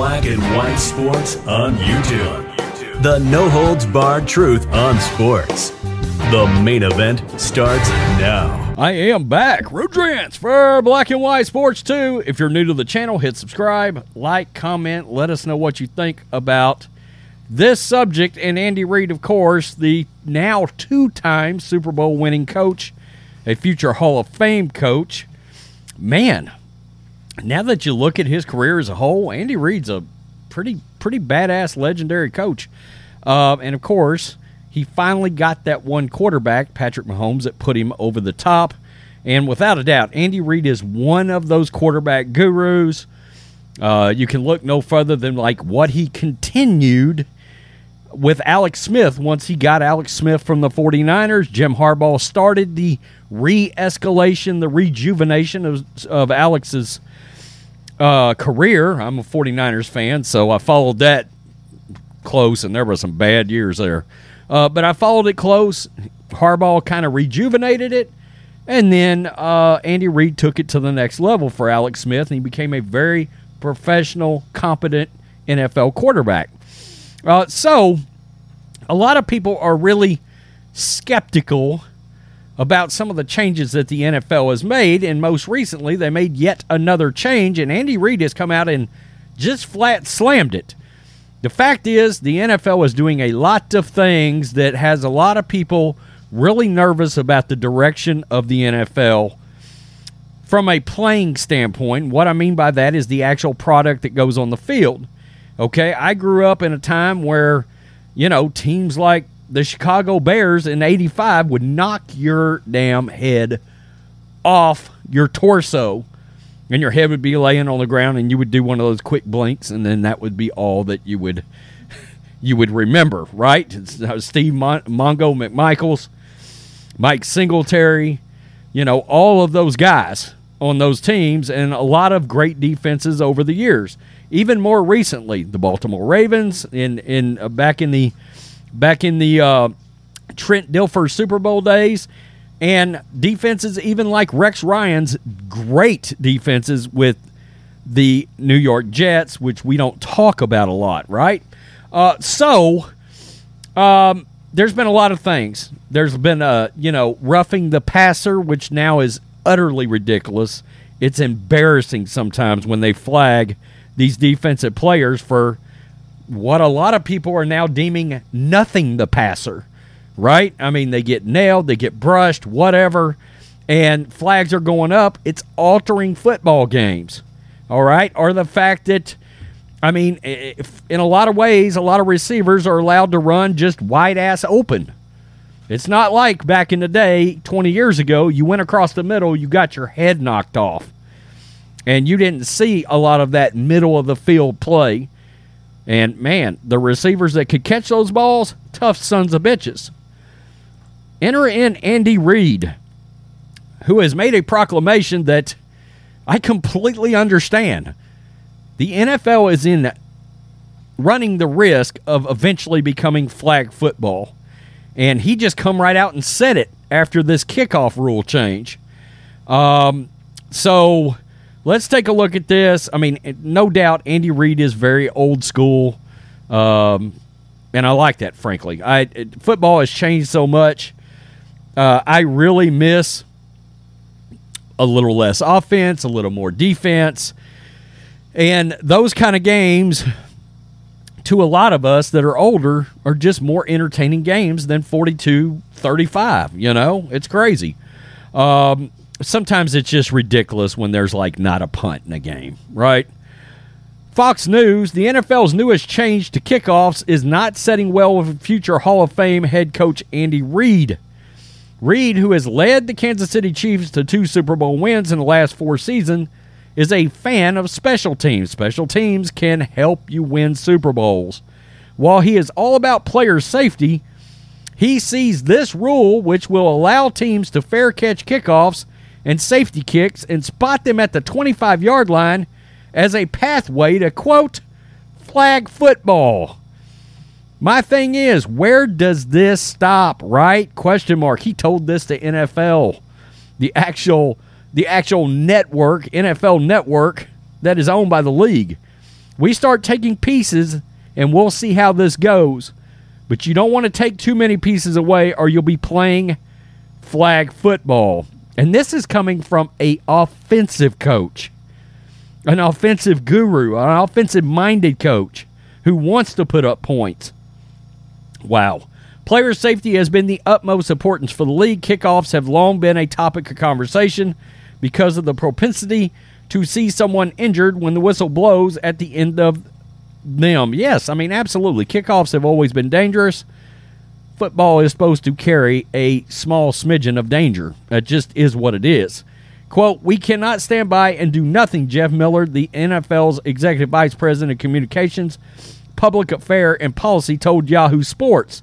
Black and White Sports on YouTube. The no holds barred truth on sports. The main event starts now. I am back. Rudrance for Black and White Sports 2. If you're new to the channel, hit subscribe, like, comment, let us know what you think about this subject. And Andy Reid, of course, the now two time Super Bowl winning coach, a future Hall of Fame coach. Man, now that you look at his career as a whole, Andy Reid's a pretty pretty badass legendary coach. Uh, and of course, he finally got that one quarterback, Patrick Mahomes, that put him over the top. And without a doubt, Andy Reid is one of those quarterback gurus. Uh, you can look no further than like what he continued with Alex Smith once he got Alex Smith from the 49ers. Jim Harbaugh started the re escalation, the rejuvenation of, of Alex's uh, career. I'm a 49ers fan, so I followed that close, and there were some bad years there. Uh, but I followed it close. Harbaugh kind of rejuvenated it. And then uh, Andy Reid took it to the next level for Alex Smith, and he became a very professional, competent NFL quarterback. Uh, so, a lot of people are really skeptical about some of the changes that the NFL has made, and most recently they made yet another change, and Andy Reid has come out and just flat slammed it. The fact is, the NFL is doing a lot of things that has a lot of people really nervous about the direction of the NFL from a playing standpoint. What I mean by that is the actual product that goes on the field. Okay, I grew up in a time where, you know, teams like the Chicago Bears in 85 would knock your damn head off your torso and your head would be laying on the ground and you would do one of those quick blinks and then that would be all that you would you would remember right? Uh, steve Mon- mongo mcmichaels mike singletary you know all of those guys on those teams and a lot of great defenses over the years even more recently the baltimore ravens in in uh, back in the back in the uh, trent dilfer super bowl days and defenses even like Rex Ryan's great defenses with the New York Jets, which we don't talk about a lot, right? Uh, so um, there's been a lot of things. There's been a you know roughing the passer, which now is utterly ridiculous. It's embarrassing sometimes when they flag these defensive players for what a lot of people are now deeming nothing the passer right? I mean, they get nailed, they get brushed, whatever, and flags are going up. It's altering football games, all right? Or the fact that, I mean, in a lot of ways, a lot of receivers are allowed to run just wide ass open. It's not like back in the day, 20 years ago, you went across the middle, you got your head knocked off. And you didn't see a lot of that middle of the field play. And man, the receivers that could catch those balls, tough sons of bitches. Enter in Andy Reid, who has made a proclamation that I completely understand. The NFL is in running the risk of eventually becoming flag football. And he just come right out and said it after this kickoff rule change. Um, so let's take a look at this. I mean, no doubt Andy Reid is very old school. Um, and I like that, frankly. I football has changed so much. Uh, I really miss a little less offense, a little more defense. And those kind of games, to a lot of us that are older, are just more entertaining games than 42 35. You know, it's crazy. Um, sometimes it's just ridiculous when there's like not a punt in a game, right? Fox News, the NFL's newest change to kickoffs is not setting well with future Hall of Fame head coach Andy Reid. Reid, who has led the Kansas City Chiefs to two Super Bowl wins in the last four seasons, is a fan of special teams. Special teams can help you win Super Bowls. While he is all about player safety, he sees this rule, which will allow teams to fair catch kickoffs and safety kicks and spot them at the 25 yard line, as a pathway to quote, flag football. My thing is, where does this stop, right? Question mark. He told this to NFL, the actual the actual network, NFL network that is owned by the league. We start taking pieces and we'll see how this goes. But you don't want to take too many pieces away or you'll be playing flag football. And this is coming from a offensive coach. An offensive guru, an offensive minded coach who wants to put up points. Wow. Player safety has been the utmost importance for the league. Kickoffs have long been a topic of conversation because of the propensity to see someone injured when the whistle blows at the end of them. Yes, I mean, absolutely. Kickoffs have always been dangerous. Football is supposed to carry a small smidgen of danger. That just is what it is. Quote, we cannot stand by and do nothing, Jeff Miller, the NFL's executive vice president of communications, public affair, and policy, told Yahoo Sports.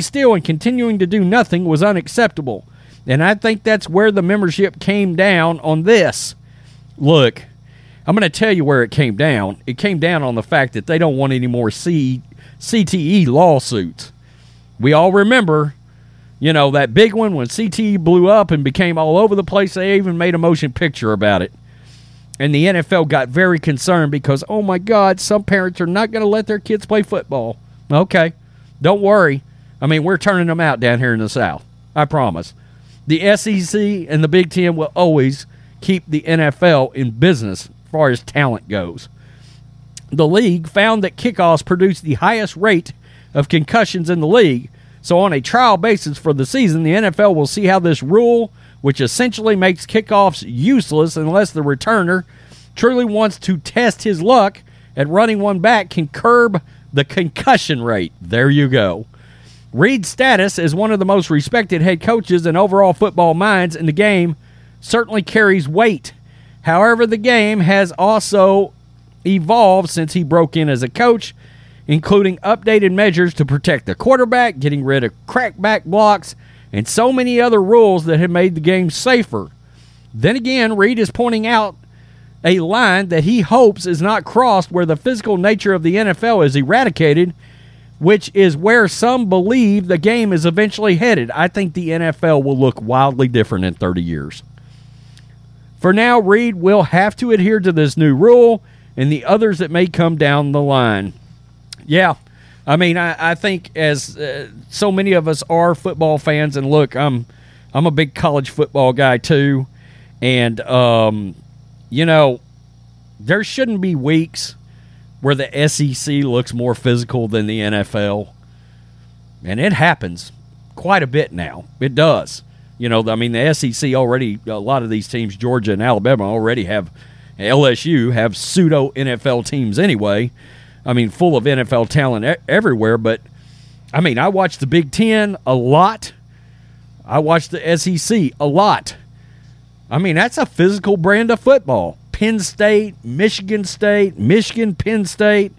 Still and continuing to do nothing was unacceptable. And I think that's where the membership came down on this. Look, I'm going to tell you where it came down. It came down on the fact that they don't want any more C- CTE lawsuits. We all remember, you know, that big one when CTE blew up and became all over the place. They even made a motion picture about it. And the NFL got very concerned because, oh my God, some parents are not going to let their kids play football. Okay, don't worry. I mean, we're turning them out down here in the South. I promise. The SEC and the Big Ten will always keep the NFL in business as far as talent goes. The league found that kickoffs produce the highest rate of concussions in the league. So, on a trial basis for the season, the NFL will see how this rule, which essentially makes kickoffs useless unless the returner truly wants to test his luck at running one back, can curb the concussion rate. There you go. Reid's status as one of the most respected head coaches and overall football minds in the game certainly carries weight. However, the game has also evolved since he broke in as a coach, including updated measures to protect the quarterback, getting rid of crackback blocks, and so many other rules that have made the game safer. Then again, Reid is pointing out a line that he hopes is not crossed where the physical nature of the NFL is eradicated which is where some believe the game is eventually headed. I think the NFL will look wildly different in 30 years. For now, Reid will have to adhere to this new rule and the others that may come down the line. Yeah, I mean, I, I think as uh, so many of us are football fans, and look, I'm I'm a big college football guy too, and um, you know, there shouldn't be weeks where the SEC looks more physical than the NFL. And it happens quite a bit now. It does. You know, I mean, the SEC already, a lot of these teams, Georgia and Alabama, already have, LSU have pseudo NFL teams anyway. I mean, full of NFL talent everywhere. But, I mean, I watch the Big Ten a lot. I watch the SEC a lot. I mean, that's a physical brand of football. Penn State, Michigan State, Michigan, Penn State,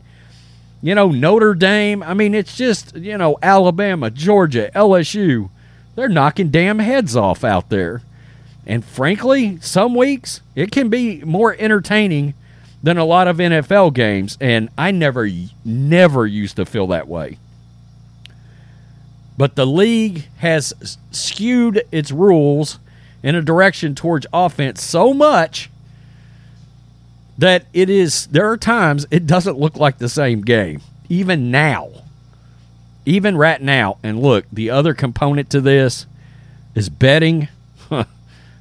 you know, Notre Dame. I mean, it's just, you know, Alabama, Georgia, LSU. They're knocking damn heads off out there. And frankly, some weeks it can be more entertaining than a lot of NFL games. And I never, never used to feel that way. But the league has skewed its rules in a direction towards offense so much that it is there are times it doesn't look like the same game even now. Even right now. And look the other component to this is betting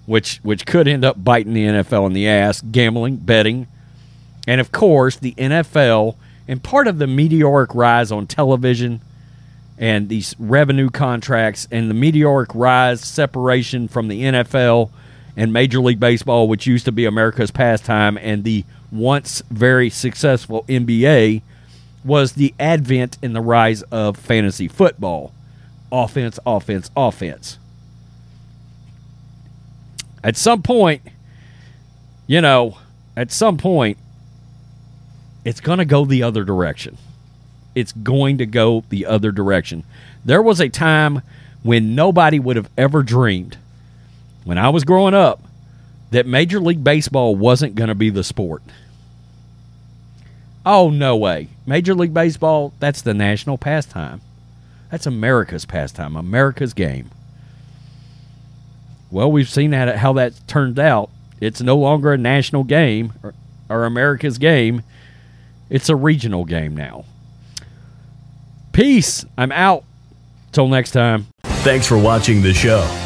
which which could end up biting the NFL in the ass, gambling, betting, and of course the NFL and part of the meteoric rise on television and these revenue contracts and the meteoric rise separation from the NFL and Major League Baseball, which used to be America's pastime, and the once very successful NBA was the advent and the rise of fantasy football. Offense, offense, offense. At some point, you know, at some point, it's going to go the other direction. It's going to go the other direction. There was a time when nobody would have ever dreamed, when I was growing up, that Major League Baseball wasn't going to be the sport. Oh, no way. Major League Baseball, that's the national pastime. That's America's pastime, America's game. Well, we've seen how that turned out. It's no longer a national game or, or America's game. It's a regional game now. Peace. I'm out. Till next time. Thanks for watching the show.